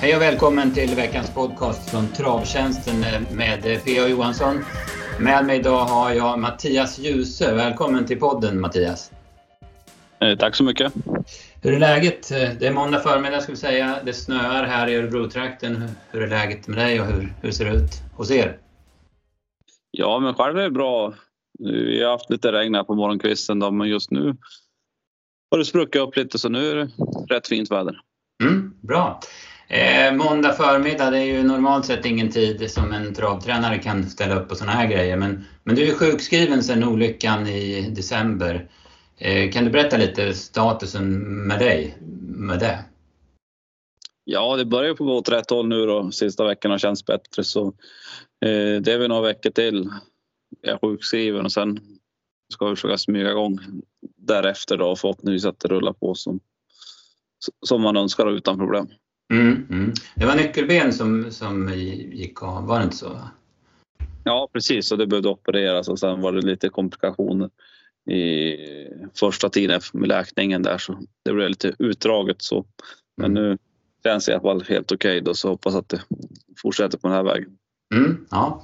Hej och välkommen till veckans podcast från Travtjänsten med P.A. Johansson. Med mig idag har jag Mattias Djuse. Välkommen till podden Mattias. Eh, tack så mycket. Hur är läget? Det är måndag förmiddag ska vi säga. Det snöar här i Örebrotrakten. Hur är läget med dig och hur, hur ser det ut hos er? Ja, men själv är det bra. Vi har haft lite regn här på morgonkvisten då, men just nu har det spruckit upp lite så nu är det rätt fint väder. Mm, bra. Eh, måndag förmiddag, det är ju normalt sett ingen tid som en travtränare kan ställa upp på sådana här grejer. Men, men du är sjukskriven sedan olyckan i december. Eh, kan du berätta lite statusen med dig med det? Ja, det börjar på gå åt rätt håll nu då. Sista veckan har känts bättre så eh, det är väl några veckor till. Jag är sjukskriven och sen ska vi försöka smyga igång därefter då och förhoppningsvis att det rullar på som, som man önskar utan problem. Mm, mm. Det var nyckelben som, som gick av, var det inte så? Ja precis, och det behövde opereras och sen var det lite komplikationer i första tiden med läkningen där så det blev lite utdraget så. Men mm. nu känns det i alla fall helt okej okay då så hoppas att det fortsätter på den här vägen. Mm, ja.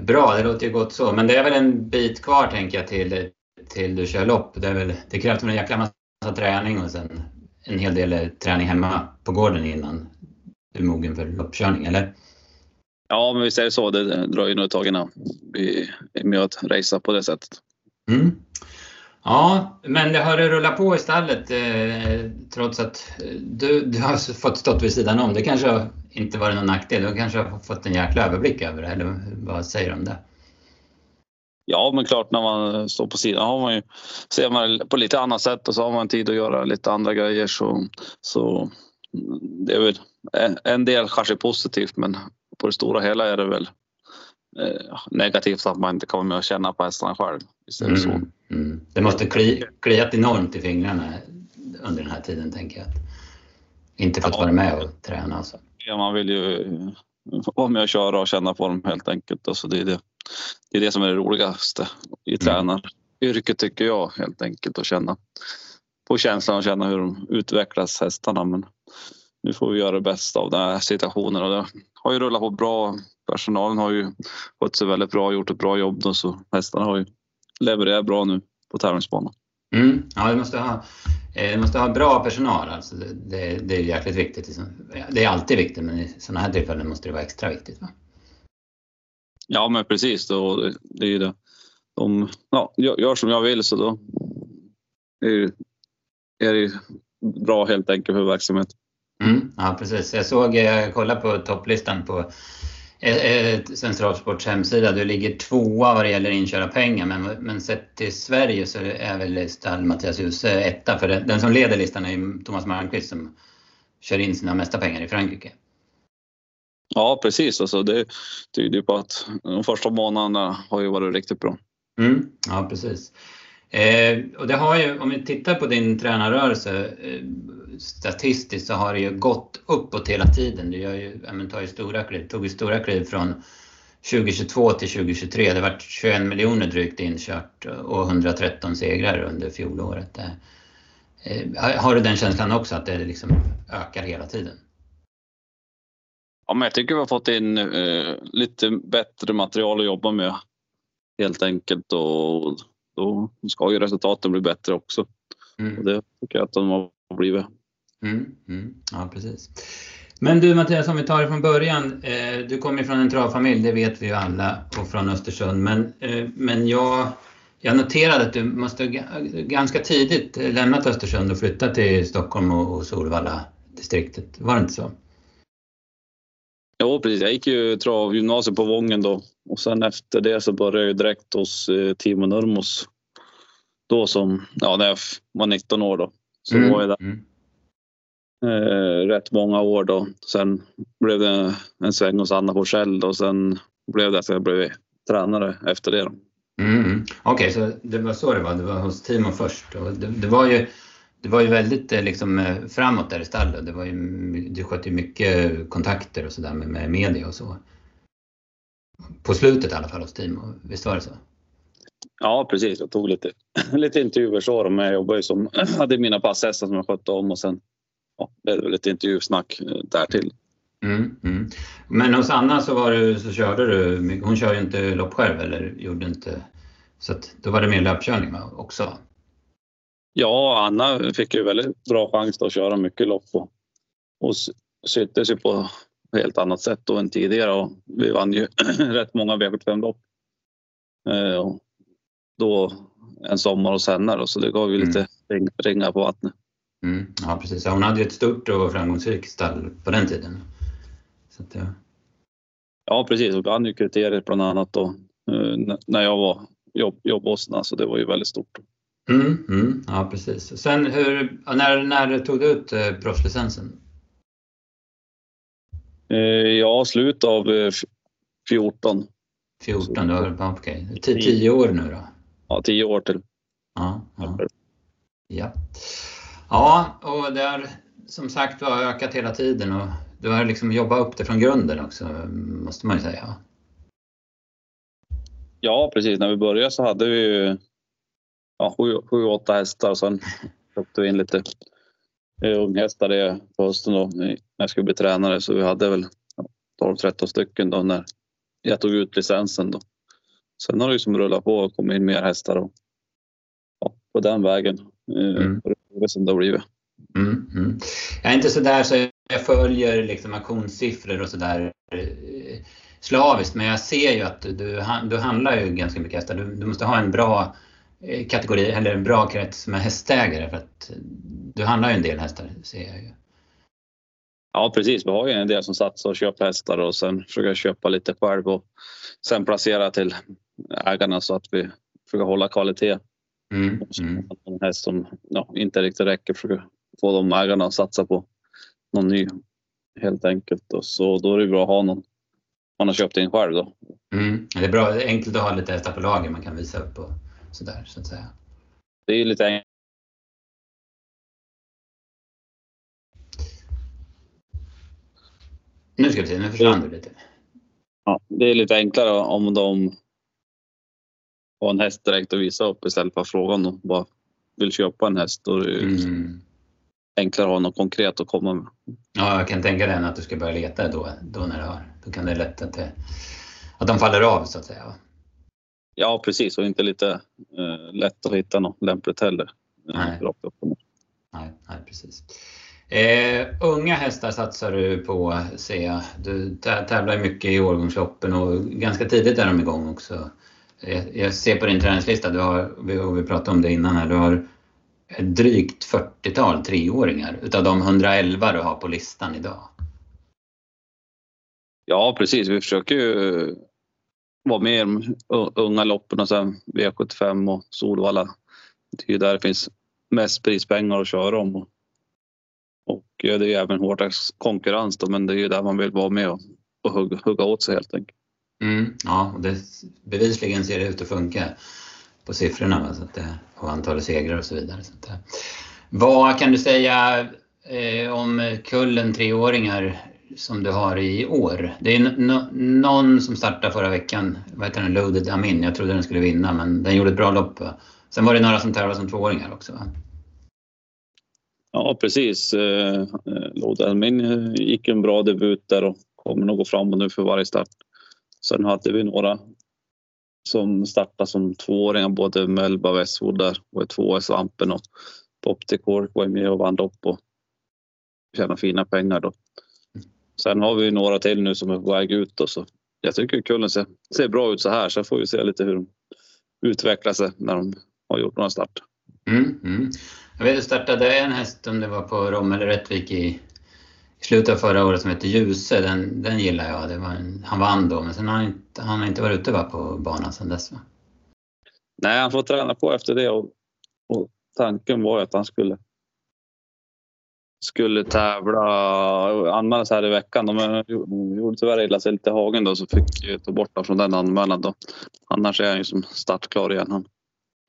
Bra, det låter ju gott så. Men det är väl en bit kvar tänker jag till, till du kör lopp. Det, är väl, det krävs väl en jäkla massa träning och sen en hel del träning hemma på gården innan du är mogen för loppkörning, eller? Ja, men vi säger så. Det dröjer nog ett tag innan vi är med att racea på det sättet. Mm. Ja, men det har rullat på i stallet eh, trots att du, du har fått stått vid sidan om. Det kanske inte varit någon nackdel. Du kanske har fått en jäkla överblick över det, eller vad säger du om det? Ja, men klart när man står på sidan har man ju, ser man på lite annat sätt och så har man tid att göra lite andra grejer så, så det är väl en del kanske positivt men på det stora hela är det väl eh, negativt att man inte kommer med och känna på hästarna själv. Mm, så. Mm. Det måste kli, kliat enormt i fingrarna under den här tiden tänker jag. Inte fått ja. vara med och träna alltså. Ja, man vill ju vara med och köra och känna på dem helt enkelt. Alltså det, är det, det är det som är det roligaste i mm. tränaryrket tycker jag helt enkelt att känna på känslan och känna hur de utvecklas hästarna. Men nu får vi göra det bästa av den här situationen och det har ju rullat på bra. Personalen har ju skött sig väldigt bra och gjort ett bra jobb då, så hästarna har ju levererat bra nu på tävlingsbanan. Mm. Ja, det måste ha, det måste ha bra personal. Alltså det, det, det är jäkligt viktigt. Det är alltid viktigt, men i sådana här tillfällen måste det vara extra viktigt. Va? Ja, men precis. Då, det, det är ju det. De ja, gör som jag vill så då är det, är det bra helt enkelt för verksamheten. Mm, ja, precis. Jag såg, eh, jag kollade på topplistan på eh, eh, Svensk Travsports hemsida. Du ligger tvåa vad det gäller inkörda pengar men, men sett till Sverige så är väl stall Mattias Djuse etta. För den, den som leder listan är ju Thomas Malmqvist som kör in sina mesta pengar i Frankrike. Ja precis, alltså det tyder på att de första månaderna har ju varit riktigt bra. Mm, ja precis. Eh, och det har ju, om vi tittar på din tränarrörelse eh, statistiskt så har det ju gått uppåt hela tiden. Du gör ju, men, tar ju stora kliv, tog ju stora kliv från 2022 till 2023. Det var 21 miljoner drygt inkört och 113 segrar under fjolåret. Eh, har du den känslan också att det liksom ökar hela tiden? Ja, men jag tycker vi har fått in eh, lite bättre material att jobba med helt enkelt och då ska ju resultaten bli bättre också. Mm. Och det tycker jag att de har blivit. Mm, mm. Ja, precis. Men du Mattias, om vi tar det från början. Eh, du kommer från en travfamilj, det vet vi ju alla, och från Östersund. Men, eh, men jag, jag noterade att du måste ganska tidigt lämnat Östersund och flyttat till Stockholm och, och Solvalla distriktet. Var det inte så? Jo, precis. Jag gick ju travgymnasiet på Vången då och sen efter det så började jag direkt hos eh, Timo Nurmos. Då som, ja när jag var 19 år då. Så mm. var jag där. Mm. Eh, rätt många år då. Sen blev det en sväng hos Anna Forsell och sen blev det att jag blev tränare efter det. Då. Mm. Okej, okay, så det var så det var. Det var hos Timo först. Och det, det var ju det var ju väldigt eh, liksom, eh, framåt där i stallet. Det var ju, du skötte ju mycket kontakter och sådär med, med media och så. På slutet i alla fall hos Timo, visst var det så? Ja precis, jag tog lite, lite intervjuer så men jag jobbade ju som, hade mina passhästar som jag skötte om och sen ja, blev det lite intervjusnack eh, där till. Mm, mm. Men hos Anna så, var du, så körde du, hon kör ju inte lopp själv eller gjorde inte, så att då var det mer löpkörning också? Ja, Anna fick ju väldigt bra chans att köra mycket lopp och, och syntes ju på helt annat sätt då än tidigare och vi vann ju rätt många V75-lopp. Eh, då en sommar hos henne så det gav ju lite mm. ringar på vattnet. Mm, ja precis, hon hade ju ett stort och framgångsrikt stall på den tiden. Så att, ja. ja precis, hon vann ju kriteriet bland annat då, eh, när jag var jobb, henne så det var ju väldigt stort. Mm, mm, ja precis. Sen hur, när, när tog du ut eh, proffslicensen? Eh, ja, slut av eh, 14. 14, du har, okej. Okay. Tio år nu då? Ja, tio år till. Ja, ja. ja. ja och det har som sagt var ökat hela tiden och du har liksom jobbat upp det från grunden också, måste man ju säga. Ja, precis. När vi började så hade vi ja, sju, sju, åtta hästar och sen köpte vi in lite unghästar på hösten då, när jag skulle bli tränare. Så vi hade väl 12-13 stycken då när jag tog ut licensen. Då. Sen har det liksom rullat på och kommit in mer hästar och ja, på den vägen. Eh, mm. Det som det har blivit. Mm, mm. Jag är inte så där så jag följer liksom auktionssiffror och sådär eh, slaviskt men jag ser ju att du, du handlar ju ganska mycket hästar. Du, du måste ha en bra kategori eller en bra krets med hästägare för att du handlar ju en del hästar ser jag ju. Ja precis, vi har ju en del som satsar och köper hästar och sen försöker köpa lite själv och sen placera till ägarna så att vi försöker hålla kvalitet. Mm, mm. En häst som ja, inte riktigt räcker försöker få de ägarna att satsa på någon ny helt enkelt. Och så då är det bra att ha någon man har köpt in själv då. Mm. Det är bra, enkelt att ha lite hästar på lager man kan visa upp och sådär så att säga. Det är lite enkelt. Nu ska vi se, nu försvann du lite. Ja, det är lite enklare om de har en häst direkt att visa upp istället för att fråga om de bara vill köpa en häst. Då är det mm. enklare att ha något konkret att komma med. Ja, jag kan tänka den att du ska börja leta då, då när du har. Då kan det lätt att, det, att de faller av så att säga. Ja, precis och inte lite eh, lätt att hitta något lämpligt heller. Nej, nej, nej precis. Eh, unga hästar satsar du på, ser jag. Du tävlar mycket i årgångsloppen och ganska tidigt är de igång också. Eh, jag ser på din träningslista, du har, vi, vi pratade om det innan här, du har drygt 40-tal treåringar utav de 111 du har på listan idag. Ja precis, vi försöker ju vara med i de unga loppen och sen V75 och Solvalla. Det är ju där det finns mest prispengar att köra om. Och eh, det är ju även hård konkurrens då, men det är ju där man vill vara med och, och hugga, hugga åt sig helt enkelt. Mm, ja, det, bevisligen ser det ut att funka på siffrorna va? Så att, och antalet segrar och så vidare. Så att, vad kan du säga eh, om kullen treåringar som du har i år? Det är no, någon som startade förra veckan, vad heter den, Loaded Amin. Jag trodde den skulle vinna men den gjorde ett bra lopp. Sen var det några som tävlade som tvååringar också va? Ja precis. Eh, eh, Loaded Amin eh, gick en bra debut där och kommer nog gå framåt nu för varje start. Sen hade vi några som startade som tvååringar, både Melba Westwood där och två i Svampen och Pop the Cork var med och vann lopp och tjänade fina pengar då. Sen har vi några till nu som är på väg ut och så jag tycker kullen ser, ser bra ut så här så får vi se lite hur de utvecklar sig när de har gjort några start. Mm, mm. Jag vet du startade en häst om det var på Rom eller Rättvik i slutet av förra året som hette Ljuse, den, den gillar jag. Det var en, han vann då, men sen har han inte, han har inte varit ute va, på banan sen dess. Va? Nej, han får träna på efter det och, och tanken var att han skulle skulle tävla, anmäla sig här i veckan. De gjorde tyvärr illa sig lite i hagen då så fick jag ta bort honom från den anmälan då. Annars är han ju som startklar igen han.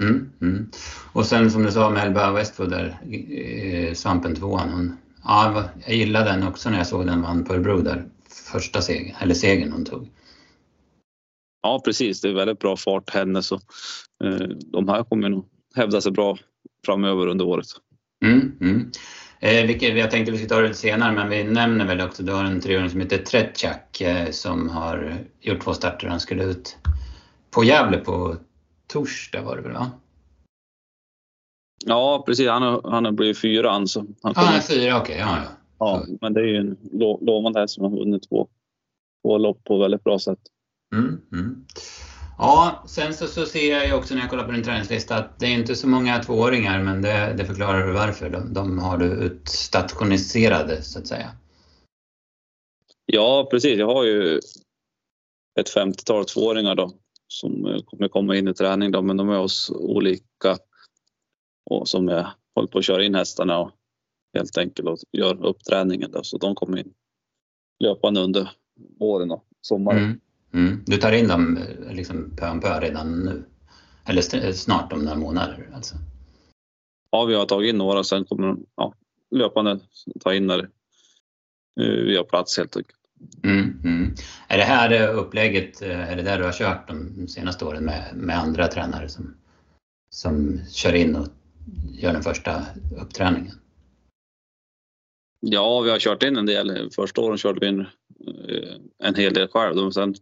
Mm, mm. Och sen som du sa Melba Westwood där, Svampen 2 hon, Ja, jag gillade den också när jag såg den vann på Örebro där. Första segern, eller segern hon tog. Ja precis, det är väldigt bra fart henne så eh, de här kommer nog hävda sig bra framöver under året. Mm, mm. Eh, vilket, jag tänkte vi skulle ta det senare, men vi nämner väl också, du har en treåring som heter Tretjak eh, som har gjort två starter. Han skulle ut på Gävle på torsdag var det väl va? Ja precis, han har, han har blivit fyra så han kommer... Ah, fyra, okej. Okay. Ja, ja. ja, men det är ju en lo lovande häst som har vunnit två, två lopp på väldigt bra sätt. Mm, mm. Ja, sen så, så ser jag ju också när jag kollar på din träningslista att det är inte så många tvååringar men det, det förklarar du varför. De, de har du utstationerade så att säga. Ja precis, jag har ju ett 50-tal tvååringar då som kommer komma in i träning då, men de är hos olika och som jag håller på att köra in hästarna och helt enkelt och gör upp träningen då, så de kommer in löpande under våren och sommaren. Mm. Mm. Du tar in dem eh, liksom pö om pö redan nu? Eller snart om några månader alltså? Ja, vi har tagit in några sen kommer de ja, löpande ta in när eh, vi har plats helt enkelt. Mm, mm. Är det här upplägget, eh, är det där du har kört de senaste åren med, med andra tränare som, som kör in och gör den första uppträningen? Ja, vi har kört in en del. Första åren körde vi in Eh, en hel del själv. Sen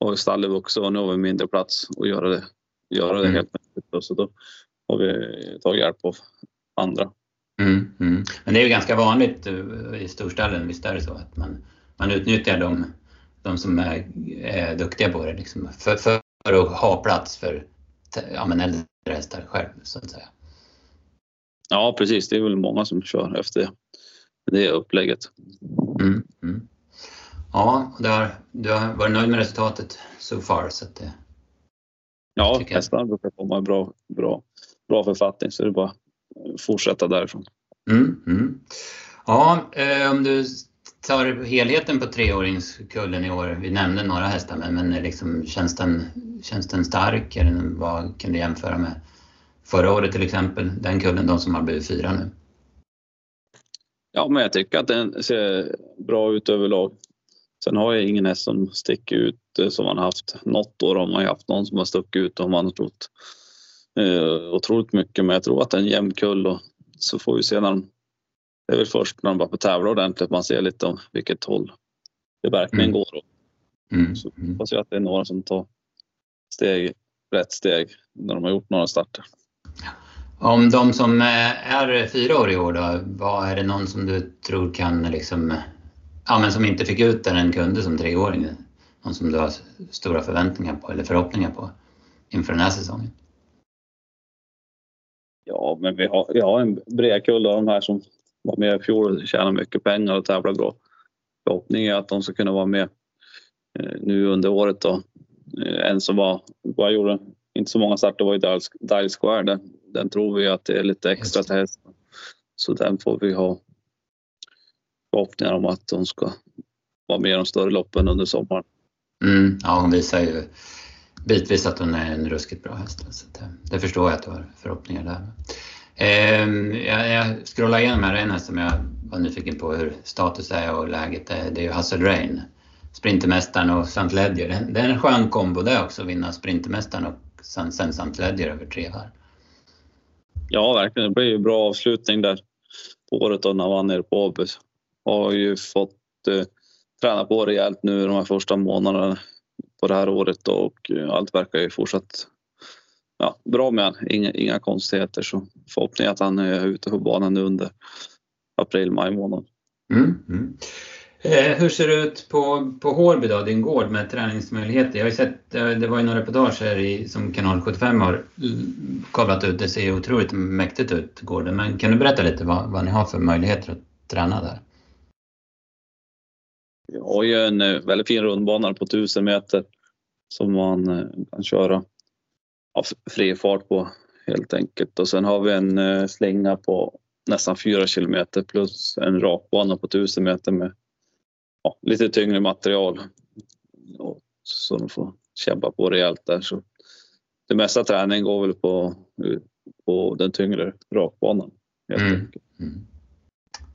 har stallet vuxit och nu har vi mindre plats att göra det, göra det mm. helt enkelt. Så då har vi tagit hjälp av andra. Mm, mm. Men det är ju ganska vanligt eh, i storstallen, visst är det så att man, man utnyttjar de, de som är, är duktiga på det liksom, för, för, att ha plats för ja, men äldre hästar själv så att säga. Ja precis, det är väl många som kör efter det upplägget. Mm, mm. Ja, du har, du har varit nöjd med resultatet so far? Så att det, ja, hästarna brukar komma i bra, bra, bra författning så det är bara att fortsätta därifrån. Mm, mm. Ja, eh, om du tar helheten på treåringskullen i år. Vi nämnde några hästar, men, men liksom, känns, den, känns den stark? Eller vad kan du jämföra med förra året till exempel? Den kullen, de som har blivit fyra nu. Ja, men jag tycker att den ser bra ut överlag. Sen har jag ingen häst som sticker ut eh, som man haft. Något år har man ju haft någon som har stuckit ut och man har trott eh, otroligt mycket. Men jag tror att det är en jämn kull och så får vi se när de, Det är väl först när de bara får tävla ordentligt man ser lite om vilket håll det verkligen mm. går. Mm. Så hoppas jag att det är några som tar steg, rätt steg när de har gjort några starter. Om de som eh, är fyra år i år då, vad är det någon som du tror kan liksom ja, men som inte fick ut den den kunde som treåring? Någon som du har stora förväntningar på eller förhoppningar på inför den här säsongen? Ja, men vi har, vi har en bred kull av de här som var med i fjol och tjänade mycket pengar och tävlar bra. Förhoppningen är att de ska kunna vara med eh, nu under året. Då. Eh, en som var, vad gjorde, inte så många starter var i Dial Square. där den tror vi att det är lite extra till hästen. Så den får vi ha förhoppningar om att hon ska vara med i de större loppen under sommaren. Mm, ja, hon visar ju bitvis att hon är en ruskigt bra häst. Så det, det förstår jag att du har förhoppningar där. Eh, jag, jag scrollar igenom här en häst som jag var nyfiken på hur status är och läget är. Det är ju Hustle Rain. Sprintermästaren och St. Ledger. Det, är en skön kombo det också, vinna Sprintermästaren och sen, sen St. Ledger över tre varv. Ja, verkligen. Det blir ju bra avslutning där på året då när han vann nere på Åby. har ju fått eh, träna på rejält nu de här första månaderna på det här året och eh, allt verkar ju fortsatt ja, bra med honom. Inga, inga konstigheter så förhoppningen är att han är ute på banan nu under april, maj månad. Mm, mm. Eh, hur ser det ut på, på Hårby då, din gård med träningsmöjligheter? Jag har ju sett, eh, det var ju några reportage här i, som Kanal 75 har mm, kablat ut. Det ser otroligt mäktigt ut gården. Men kan du berätta lite vad, vad ni har för möjligheter att träna där? Vi har ju en eh, väldigt fin rundbana på 1000 meter som man kan köra av fri fart på helt enkelt. Och sen har vi en slinga på nästan 4 kilometer plus en rakbana på 1000 meter med ja, lite tyngre material. Och så de får kämpa på rejält där. Så det mesta träning går väl på, på den tyngre rakbanan. Helt mm. enkelt. Mm.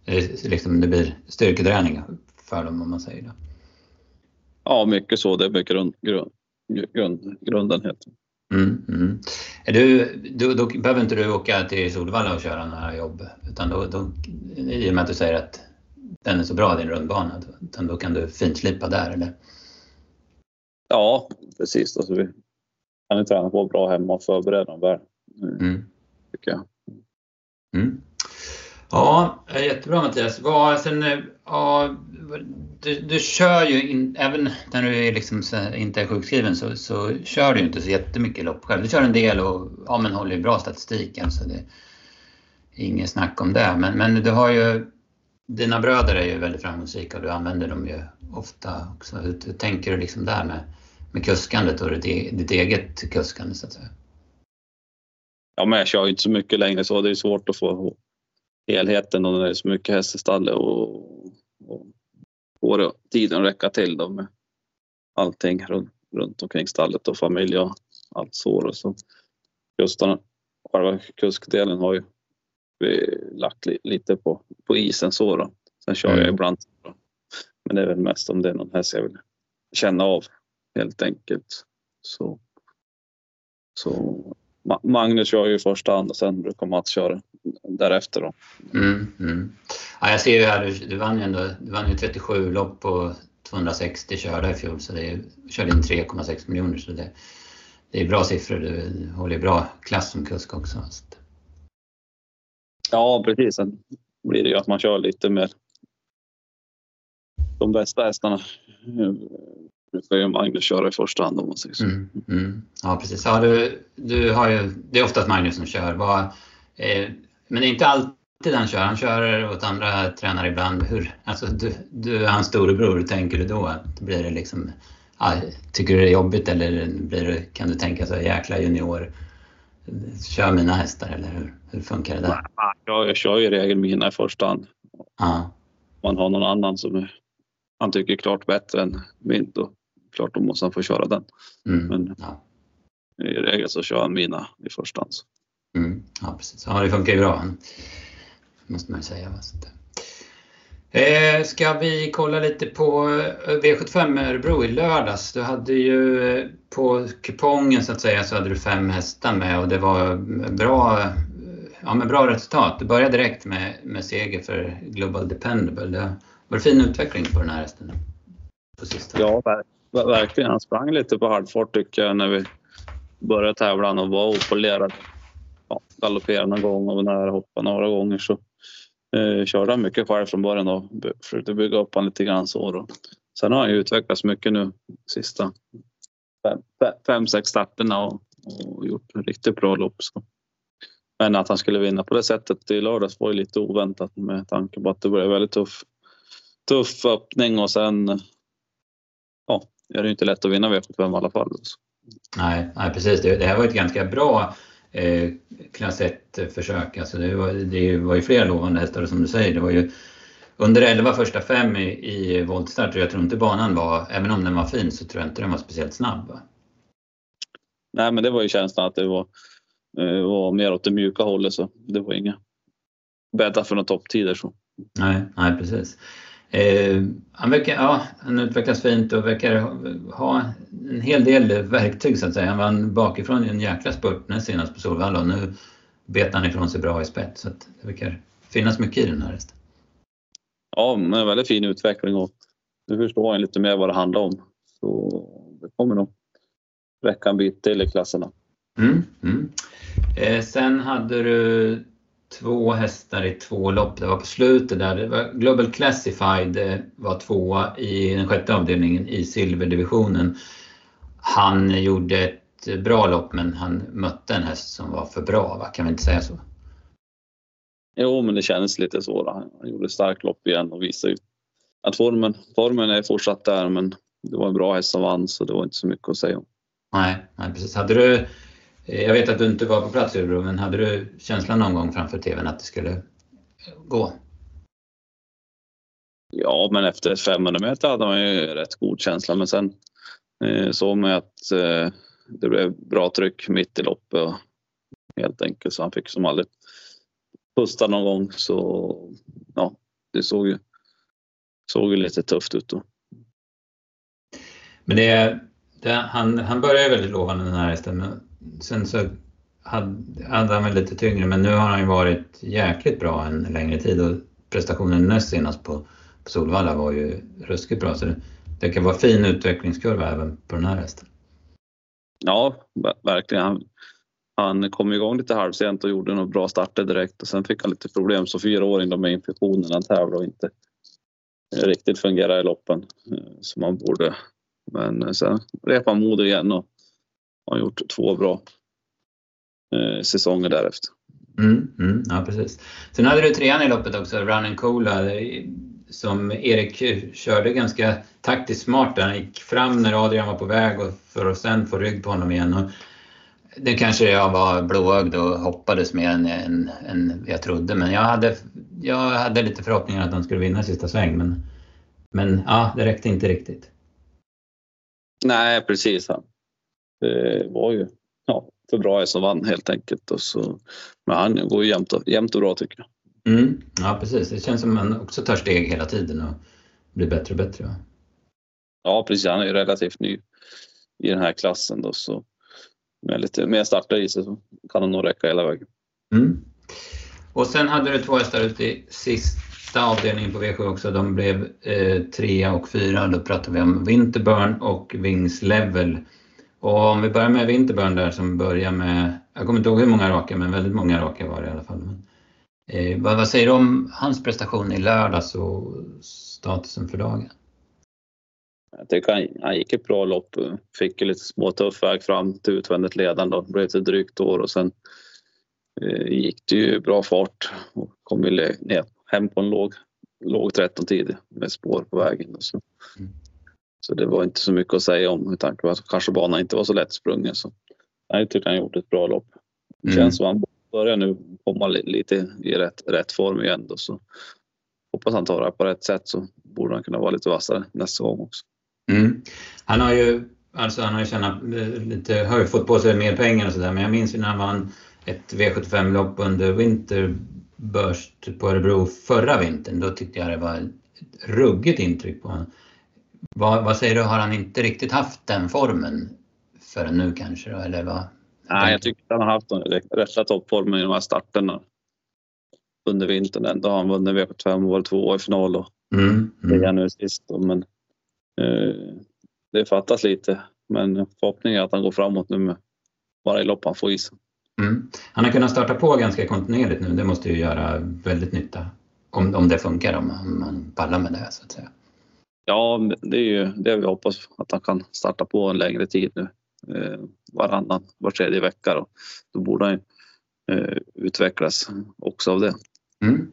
Det, liksom, det blir styrketräning för dem om man säger det. Ja, mycket så. Det är grund, grund, grund, grunden helt. Mm, mm. Är du, då, då behöver inte du åka till Solvalla och köra några jobb utan då, då, i och med att du säger att den är så bra din rundbana, utan då kan du finslipa där eller? Ja, precis. Alltså, vi kan ju träna på bra hemma och förbereda dem väl. Mm. Tycker jag. Mm. Ja, jättebra Mattias. Vad, sen, ja, du, du kör ju, in, även när du är liksom, inte är sjukskriven så, så kör du inte så jättemycket lopp själv. Du kör en del och ja, men håller ju bra statistik. Alltså det är inget snack om det. Men, men du har ju, dina bröder är ju väldigt framgångsrika och du använder dem ju ofta också. Hur, hur tänker du liksom där med, med kuskandet och ditt, e-, ditt eget kuskande så att säga? Ja, men jag kör ju inte så mycket längre så det är svårt att få helheten och när det är så mycket häst i stallet och, och får tiden att räcka till då med allting runt, runt omkring stallet och familj och allt så. så just den, själva kuskdelen har ju lagt li, lite på, på isen så då. Sen kör mm. jag ibland. Då. Men det är väl mest om det är någon häst jag vill känna av helt enkelt. Så, så Magnus kör ju i första hand och sen brukar Mats köra därefter. Då. Mm, mm. Ja, jag ser ju här, du, du vann ju ändå, du vann ju 37 lopp på 260 körda i fjol så det är, körde in 3,6 miljoner så det, det är bra siffror. Du håller bra klass som kusk också. Ja precis, sen blir det ju att man kör lite mer de bästa hästarna brukar ju Magnus köra i första hand om man säger så. Mm, mm. Ja precis. Ja, du, du har ju, det är oftast Magnus som kör. Var, eh, men det är inte alltid han kör. Han kör åt andra tränare ibland. Hur, alltså, du, du är hans storebror, hur tänker du då? Blir det liksom, ja, tycker du det är jobbigt eller blir det, kan du tänka så jäkla junior? Kör mina hästar eller hur, hur funkar det där? Ja, jag kör ju i regel mina i första hand. Ja. Man har någon annan som han tycker är klart bättre än min då klart då måste han få köra den. Mm. Men ja. i regel så kör han mina i första hand. Mm. Ja precis, ja det funkar ju bra. måste man ju säga. Eh, ska vi kolla lite på eh, V75 Örebro i lördags. Du hade ju eh, på kupongen så att säga så hade du fem hästar med och det var bra, ja, men bra resultat. Du började direkt med, med seger för Global Dependable. Det var fin utveckling på den här hästen på sistone. Ja, verkligen. Han sprang lite på halvfart tycker jag när vi började tävla och var opolerad. Ja, galopperade någon gång och nära hoppa några gånger så eh, körde han mycket själv från början och försökte bygga upp honom lite grann så. Då. Sen har han ju utvecklats mycket nu sista fem, fem sex starterna och, och gjort en riktigt bra lopp. Så. Men att han skulle vinna på det sättet i lördags var ju lite oväntat med tanke på att det blev väldigt tuff, tuff öppning och sen ja, är det inte lätt att vinna V75 i alla fall. Nej, nej precis. Det, det här var ett ganska bra eh, klass 1-försök. Alltså det, var, det var ju flera lovande hästar som du säger. Det var ju under 11 första fem i, i voltstart och jag tror inte banan var, även om den var fin, så tror jag inte den var speciellt snabb. Va? Nej, men det var ju känslan att det var, var mer åt det mjuka hållet så det var inga bäddar för några topptider. Så. Nej, nej, precis. Eh, han, verkar, ja, han utvecklas fint och verkar ha en hel del verktyg så att säga. Han vann bakifrån i en jäkla spurt näst senast på Solvalla och nu bet han ifrån sig bra i spett. Så att det verkar finnas mycket i den här hästen. Ja, men väldigt fin utveckling och nu förstår jag lite mer vad det handlar om. Så det kommer nog räcka en bit till i klasserna. Mm, mm. Eh, sen hade du två hästar i två lopp. Det var på slutet där. Det var Global Classified eh, var tvåa i den sjätte avdelningen i silverdivisionen. Han gjorde ett bra lopp men han mötte en häst som var för bra, va? kan vi inte säga så? Jo, men det kändes lite så. Då. Han gjorde starkt lopp igen och visade att formen, formen är fortsatt där men det var en bra häst som vann så det var inte så mycket att säga om. Nej, nej precis. Hade du jag vet att du inte var på plats i Örebro, men hade du känslan någon gång framför TVn att det skulle gå? Ja, men efter 500 meter hade man ju rätt god känsla, men sen eh, såg man att eh, det blev bra tryck mitt i loppet och helt enkelt så han fick som aldrig pusta någon gång så ja, det såg ju, såg ju lite tufft ut då. Men det, det han, han började väldigt lovande den här hästen sen så hade, hade han väl lite tyngre men nu har han ju varit jäkligt bra en längre tid och prestationen näst senast på, på Solvalla var ju ruskigt bra så det, det kan vara fin utvecklingskurva även på den här hästen. Ja, verkligen. Han, han kom igång lite halvsent och gjorde några bra starter direkt och sen fick han lite problem som fyraåring med infektionen. Han tävlade och inte riktigt fungerade i loppen eh, som han borde. Men eh, sen repade han mod igen och har gjort två bra eh, säsonger därefter. Mm, mm, ja, precis. Sen hade du trean i loppet också, Run and Cola, som Erik körde ganska taktiskt smart där. Han gick fram när Adrian var på väg och för att sen få rygg på honom igen. Och det kanske jag var blåögd och hoppades mer än, än, än jag trodde. Men jag hade, jag hade lite förhoppningar att han skulle vinna sista sväng. Men, men ja, det räckte inte riktigt. Nej, precis. Det var ju ja, för bra som vann helt enkelt. Och så, men han går ju jämnt och, jämnt och bra tycker jag. Mm, ja precis, det känns som att man också tar steg hela tiden och blir bättre och bättre. Va? Ja precis, han är ju relativt ny i den här klassen då så med lite mer starter i sig så kan han nog räcka hela vägen. Mm. Och sen hade du två hästar ute i sista avdelningen på V7 också. De blev eh, trea och fyra. Då pratar vi om Winterburn och Wings Level. Och om vi börjar med Winterburn där som börjar med, jag kommer inte ihåg hur många raka, men väldigt många raka var det i alla fall. Men, eh, vad, vad, säger du om hans prestation i lördags och statusen för dagen? Jag tycker han, han gick ett bra lopp, fick lite småtuff väg fram till utvändigt ledande och blev ett drygt år och sen eh, gick det ju bra fart och kom ner hem på en låg, låg 13 tid med spår på vägen. Så. Mm. Så det var inte så mycket att säga om med tanke på att kanske banan inte var så lättsprungen. Så jag tycker han gjorde ett bra lopp. Det mm. känns som han börjar nu komma lite i rätt, rätt form igen. Då, så hoppas han tar det på rätt sätt så borde han kunna vara lite vassare nästa gång också. Mm. Han har ju alltså han har ju tjänat eh, lite, har ju fått på sig mer pengar och sådär men jag minns ju när han vann ett V75-lopp under Winterburst på Örebro förra vintern. Då tyckte jag det var ett ruggigt intryck på honom. Vad, vad, säger du, har han inte riktigt haft den formen förrän nu kanske? Då, eller vad? Nej, jag tycker att han har haft den rätta toppformen i de här starterna under vintern. Ändå har han vunnit V75 och varit två i final och mm, mm. det är nu sist. Men eh, det fattas lite. Men förhoppningen är att han går framåt nu med varje lopp han får i sig. Mm. Han har kunnat starta på ganska kontinuerligt nu. Det måste ju göra väldigt nytta. Om, om det funkar, om man pallar med det så att säga. Ja, det är ju det vi hoppas att han kan starta på en längre tid nu. Eh, varannan, var tredje vecka då. Då borde han eh, utvecklas också av det. Mm.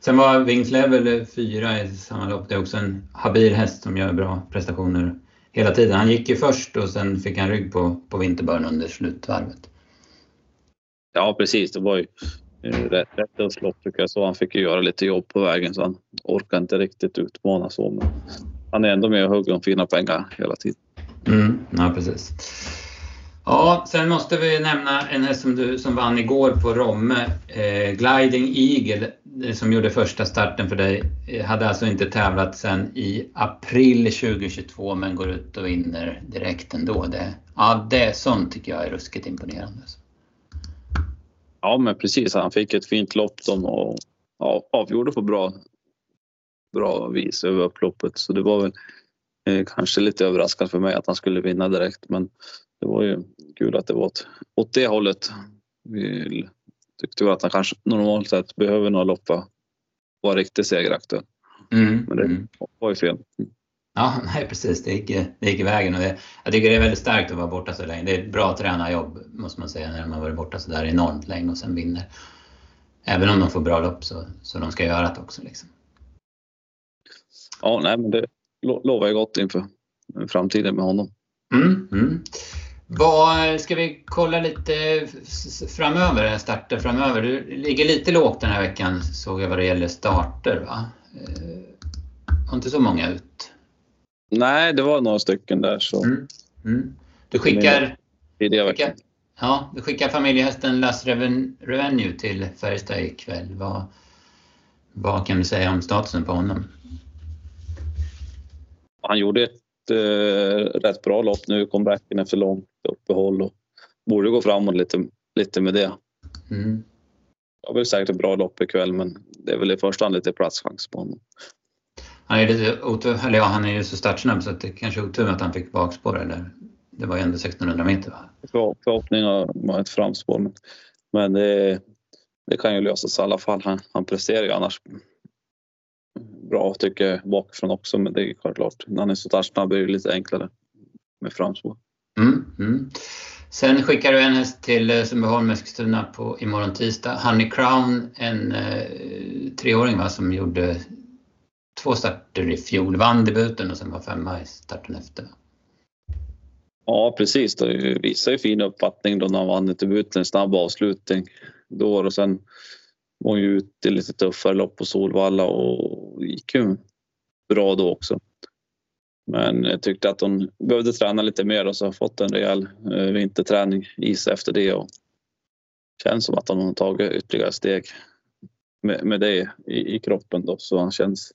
Sen var Wings Level fyra i samma lopp. Det är också en habil häst som gör bra prestationer hela tiden. Han gick ju först och sen fick han rygg på, på Vinterbörn under slutvarvet. Ja precis, det var ju Rättens rätt lopp tycker jag. Så han fick ju göra lite jobb på vägen så han orkade inte riktigt utmana så. Men han är ändå med och hugger om fina pengar hela tiden. Mm, ja, precis. Ja, sen måste vi nämna en häst som, du, som vann igår på Romme. Eh, Gliding Eagle eh, som gjorde första starten för dig. Eh, hade alltså inte tävlat sedan i april 2022 men går ut och vinner direkt ändå. Det, ja, det sånt tycker jag är ruskigt imponerande. Ja, men precis. Han fick ett fint lopp och ja, avgjorde på bra, bra vis över upploppet. Så det var väl eh, kanske lite överraskande för mig att han skulle vinna direkt. Men det var ju kul att det var åt, åt det hållet. Vi tyckte att han kanske normalt sett behöver några lopp för att vara riktigt segeraktuell. Mm, men det mm. var ju fel. Ja, nej precis. Det gick, det gick i vägen. Och det, jag tycker det är väldigt starkt att vara borta så länge. Det är ett bra tränarjobb måste man säga när man varit borta så där enormt länge och sen vinner. Även om de får bra lopp så, så de ska göra det också. Liksom. Ja, nej, men det lovar ju gott inför framtiden med honom. Mm, mm. Vad, ska vi kolla lite framöver, starter framöver? Du ligger lite lågt den här veckan såg jag vad det gäller starter va? Eh, har inte så många ut? Nej, det var några stycken där så. Mm, mm. Du skickar, skickar, ja, du skickar familjehästen Las Revenue till Färjestad ikväll. Vad, vad kan du säga om statusen på honom? Han gjorde ett eh, rätt bra lopp nu, comebacken efter långt uppehåll och borde gå framåt lite, lite med det. Mm. Det var väl säkert ett bra lopp ikväll men det är väl i första hand lite platschans på honom. Han är lite otur, eller ja, han är ju så startsnabb så det kanske är otur att han fick bakspår eller det var ju ändå 1600 meter va? Förhoppningar om ett framspår men, men det, det kan ju lösas i alla fall. Han, han presterar ju annars bra tycker jag bakifrån också men det är klart när han är så startsnabb är det lite enklare med framspår. Mm, mm. Sen skickar du en häst till eh, Sundbyholm, Eskilstuna på imorgon tisdag. Honey Crown, en eh, treåring va, som gjorde två starter i fjol, vann debuten och sen var femma i starten efter. Ja precis, det visar ju fin uppfattning då när han vann debuten, en snabb avslutning då och sen var hon ju ute i lite tuffare lopp på Solvalla och gick ju bra då också. Men jag tyckte att hon behövde träna lite mer och så har fått en rejäl eh, vinterträning i sig efter det och känns som att hon har tagit ytterligare steg med, med det i, i, kroppen då så han känns,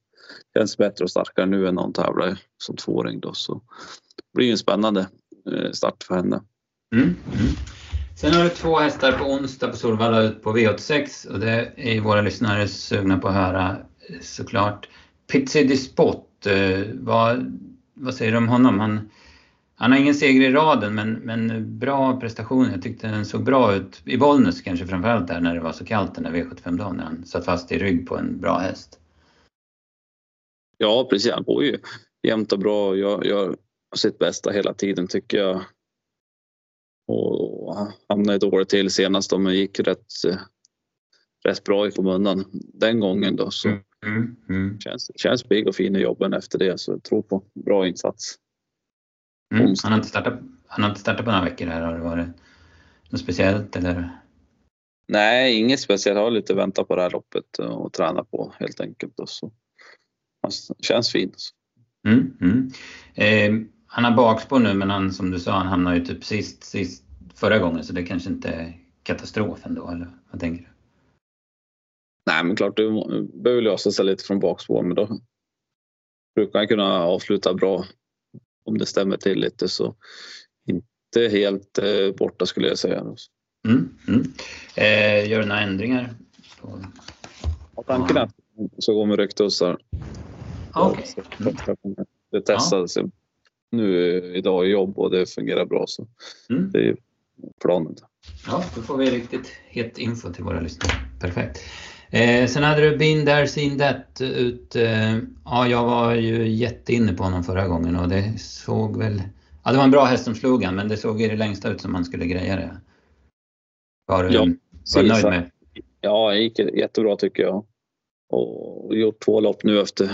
känns bättre och starkare nu än när hon tävlade som tvååring då så det blir en spännande eh, start för henne. Mm, mm. Sen har du två hästar på onsdag på Solvalla ut på V86 och det är våra lyssnare sugna på att höra eh, såklart. Pizzi Dispot, eh, vad vad säger du om honom? Han, han har ingen seger i raden men, men bra prestation. Jag tyckte den såg bra ut i Bollnäs kanske framförallt där när det var så kallt den där V75-dagen när han satt fast i rygg på en bra häst. Ja precis, han går ju jämnt och bra och gör, gör sitt bästa hela tiden tycker jag. Och hamnade dåligt till senast men gick rätt, rätt bra i skymundan den gången då. Så mm. Mm, mm. Känns, känns pigg och fin i jobben efter det så jag tror på bra insats. Mm. Han, har inte startat, han har inte startat på några veckor här. Har det varit något speciellt eller? Nej, inget speciellt. Jag har lite väntat på det här loppet och träna på helt enkelt. Och så. Han känns fin. Mm, mm. Eh, han har bakspår nu men han, som du sa, han hamnade ju typ sist, sist förra gången så det kanske inte är katastrof ändå eller vad tänker du? Nej, men klart det behöver lösa sig lite från bakspår, men då brukar han kunna avsluta bra om det stämmer till lite så inte helt eh, borta skulle jag säga. Mm, mm. Eh, gör du några ändringar? På... Ja, tanken är att så går med ryktussar. Okay. Det testades ja. nu idag i jobb och det fungerar bra så mm. det är planen. Ja, då får vi riktigt het info till våra lyssnare. Perfekt. Eh, sen hade du Been There Seen That ut. Eh, ja, jag var ju jätteinne på honom förra gången och det såg väl... Ja, det var en bra häst som slog han, men det såg i det längsta ut som man skulle greja det. Var du, ja, var nöjd med? Ja, det gick jättebra tycker jag. Och gjort två lopp nu efter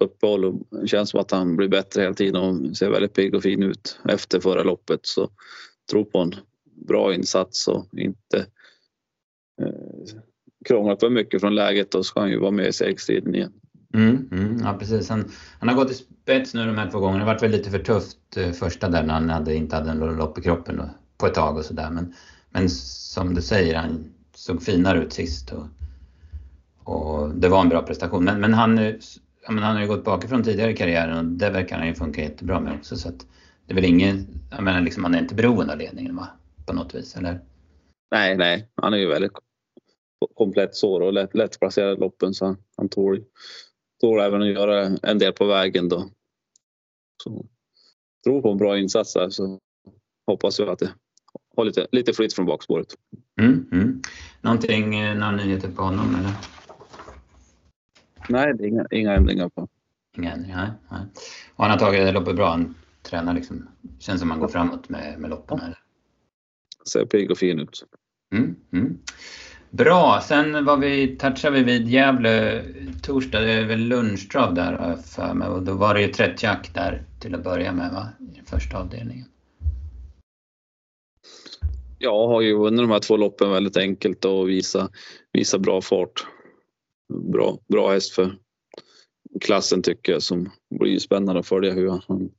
uppehåll och det känns som att han blir bättre hela tiden och ser väldigt pigg och fin ut efter förra loppet. Så tror på en bra insats och inte eh, krånglat för mycket från läget då ska han ju vara med i segerstriden igen. Mm, mm, ja precis. Han, han, har gått i spets nu de här två gångerna. Det varit väl lite för tufft eh, första där när han hade, inte hade en lopp i kroppen då, på ett tag och sådär. Men, men som du säger, han såg finare ut sist och, och det var en bra prestation. Men, men han, eh, ja, men han har ju gått bakifrån tidigare i karriären och det verkar han ju funka jättebra med också. Så att det är väl ingen, jag menar liksom, han är inte beroende av ledningen va? På något vis, eller? Nej, nej, han är ju väldigt komplett sår och lätt, lättplacerad loppen så han tål, tål även att göra en del på vägen då. Så tror på en bra insats där så hoppas jag att det har lite, lite flytt från bakspåret. Mm, mm. Någonting, eh, några nyheter på honom eller? Nej, det är inga, inga ändringar på. Inga ändringar, nej. Och han har tagit det loppet bra. Han tränar liksom, känns som han går framåt med, med loppen. Eller? Ser pigg och fin ut. Mm, mm. Bra, sen var vi, touchade vi vid Gävle torsdag, det är väl lunchtrav där för mig och då var det ju trättjack där till att börja med va? I första avdelningen. Jag har ju vunnit de här två loppen väldigt enkelt och visa, visa bra fart. Bra, bra häst för klassen tycker jag som blir spännande att följa hur han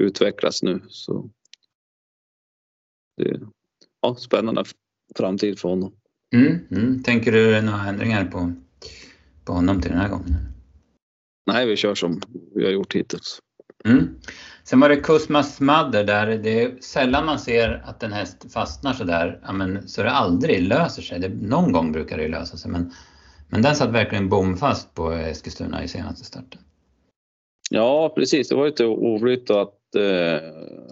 utvecklas nu. Så det är ja, spännande framtid för honom. Mm, mm. Tänker du några ändringar på, på honom till den här gången? Nej, vi kör som vi har gjort hittills. Mm. Sen var det Kusmas Madder där. Det är sällan man ser att en häst fastnar sådär. Ja, men, så det aldrig löser sig. Det, någon gång brukar det lösa sig. Men, men den satt verkligen bomfast på Eskilstuna i senaste starten. Ja, precis. Det var lite oroligt att, eh,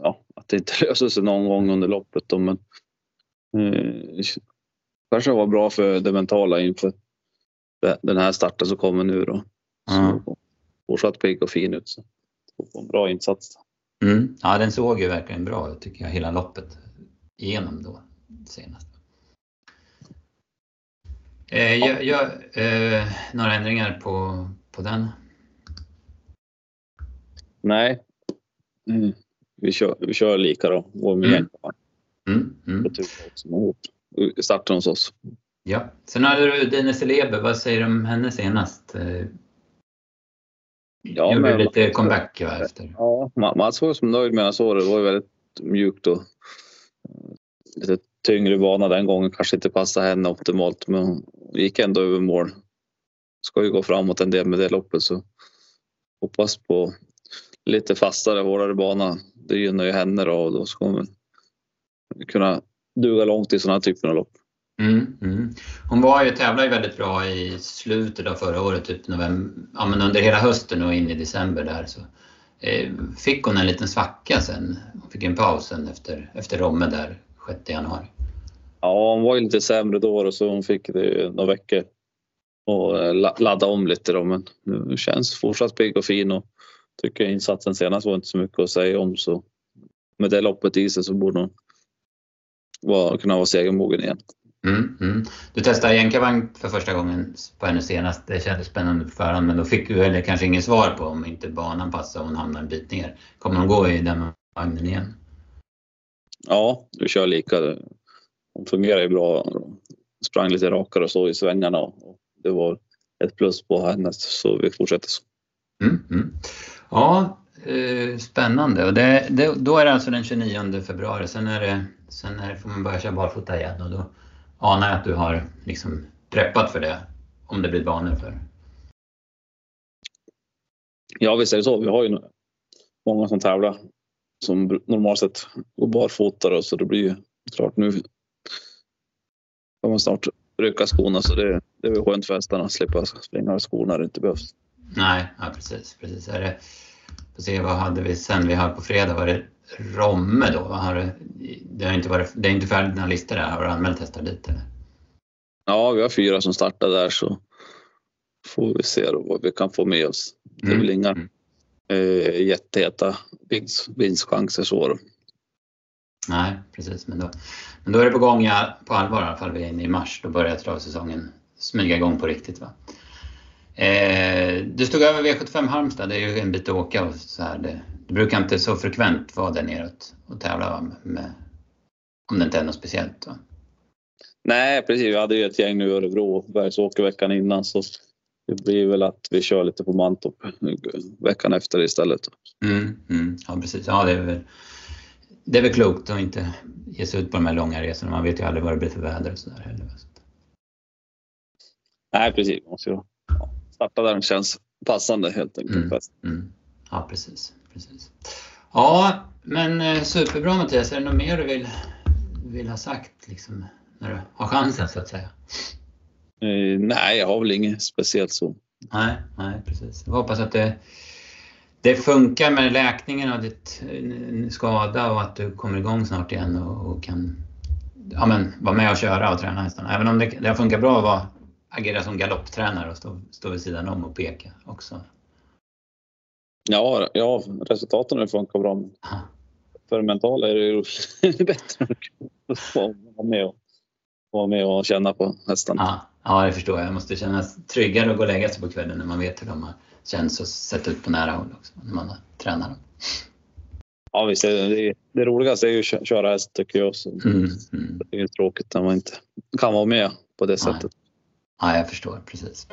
ja, att det inte löste sig någon gång under loppet. Då, men eh, kanske var bra för det mentala inför den här starten som kommer nu. Då. Mm. fortsatt pigg och fin ut. Så. En bra insats. Mm. Ja, den såg ju verkligen bra ut tycker jag, hela loppet igenom då senast. Eh, jag, jag, eh, några ändringar på, på den? Nej. Mm. Vi, kör, vi kör lika då. Vår mm. Mm. Mm. Starten hos oss. Ja. Sen hade du Dine Celeber. Vad säger du om henne senast? Eh, ja, Gjorde men, lite comeback ja, efter. Ja, Mats var som nöjd med så Det var ju väldigt mjukt och lite tyngre bana den gången. Kanske inte passade henne optimalt men hon gick ändå över mål. Ska ju gå framåt en del med det loppet så hoppas på lite fastare, hårdare bana. Det gynnar ju henne då och då ska hon kunna duga långt i sådana här typer av lopp. Mm, mm. Hon var ju, tävlade ju väldigt bra i slutet av förra året, typ november, ja, men under hela hösten och in i december där. Så, eh, fick hon en liten svacka sen. Hon fick en paus sen efter, efter Romme där 6 januari. Ja, hon var ju lite sämre då så hon fick det några veckor och eh, ladda om lite då men nu känns fortsatt pigg och fin och tycker insatsen senast var inte så mycket att säga om så med det loppet i sig så borde hon vara, kunna vara segermogen igen. Mm, mm. Du testade jänkarvagn för första gången på henne senast. Det kändes spännande på förhand men då fick du eller kanske inget svar på om inte banan passade och hon hamnar en bit ner. Kommer hon gå i den vagnen igen? Ja, du kör lika. Hon fungerar ju bra. Sprang lite rakare och så i svängarna och det var ett plus på henne så vi fortsätter så. Mm, mm. Ja, eh, spännande. Och det, det, då är det alltså den 29 februari. Sen, är det, sen är det, får man börja köra barfota igen och då anar jag att du har liksom preppat för det. Om det blir banor för. Ja, visst är det så. Vi har ju många som tävlar som normalt sett går barfota så det blir ju klart nu kan man snart rycka skorna så det, det är skönt för hästarna att slippa springa av skorna när det inte behövs. Nej, ja, precis. precis. Är det, får se, vad hade vi sen? Vi har på fredag var det Romme då? Har det, det, har inte varit, det är inte färdigt några listor där. Har du anmält hästar dit eller? Ja, vi har fyra som startar där så får vi se vad vi kan få med oss. Det är mm. väl inga mm. eh, jätteheta vinstchanser så. Nej, precis. Men då, men då är det på gång ja, på allvar i alla fall. Vi är inne i mars. Då börjar travsäsongen smyga igång på riktigt. Va? Eh, du stod över V75 Halmstad, det är ju en bit att åka och så här. Det, det brukar inte så frekvent vara där neråt och tävla med, med, om det inte är något speciellt. Va? Nej precis, vi hade ju ett gäng nu i Örebro, Bergsåker veckan innan så det blir väl att vi kör lite på Mantorp veckan efter istället. Mm, mm, ja precis, ja det är väl det är väl klokt att inte ge sig ut på de här långa resorna. Man vet ju aldrig vad det blir för väder och sådär heller. Nej precis, man måste ju starta där det känns passande helt enkelt. Mm. Mm. Ja, precis, precis. Ja, men eh, superbra Mattias. Är det något mer du vill, vill ha sagt liksom, när du har chansen så att säga? Eh, nej, jag har väl inget speciellt så. Nej, nej precis. Jag hoppas att det, det funkar med läkningen av ditt eh, skada och att du kommer igång snart igen och, och kan ja, men, vara med och köra och träna hästarna. Även om det, det funkat bra att vara agera som galopptränare och stå, stå vid sidan om och peka också. Ja, ja resultaten har funkat bra. Aha. För det mentala är det ju bättre att vara med och, vara med och känna på hästarna. Ja, ja, det förstår jag. Det måste kännas tryggare att gå och lägga sig på kvällen när man vet hur de har känts och sett ut på nära håll också, när man tränar dem. Ja visst, det, det roligaste är ju att köra häst tycker jag. Så mm, mm. Det är tråkigt när man inte kan vara med på det sättet. Ja, jag förstår precis.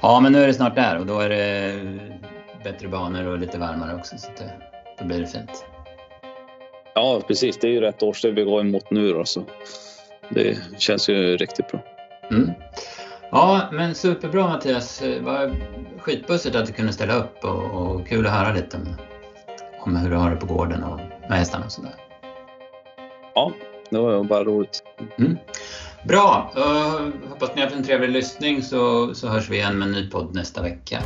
Ja, men nu är det snart där och då är det bättre banor och lite varmare också så det, då blir det fint. Ja, precis. Det är ju rätt årstid vi går emot nu då, så det känns ju riktigt bra. Mm. Ja, men superbra Mattias. Det var skitbussigt att du kunde ställa upp och, och kul att höra lite om, om hur du har det på gården och med hästarna och sådär. Ja, det var bara roligt. Mm. Bra! Uh, hoppas ni har haft en trevlig lyssning så, så hörs vi igen med en ny podd nästa vecka.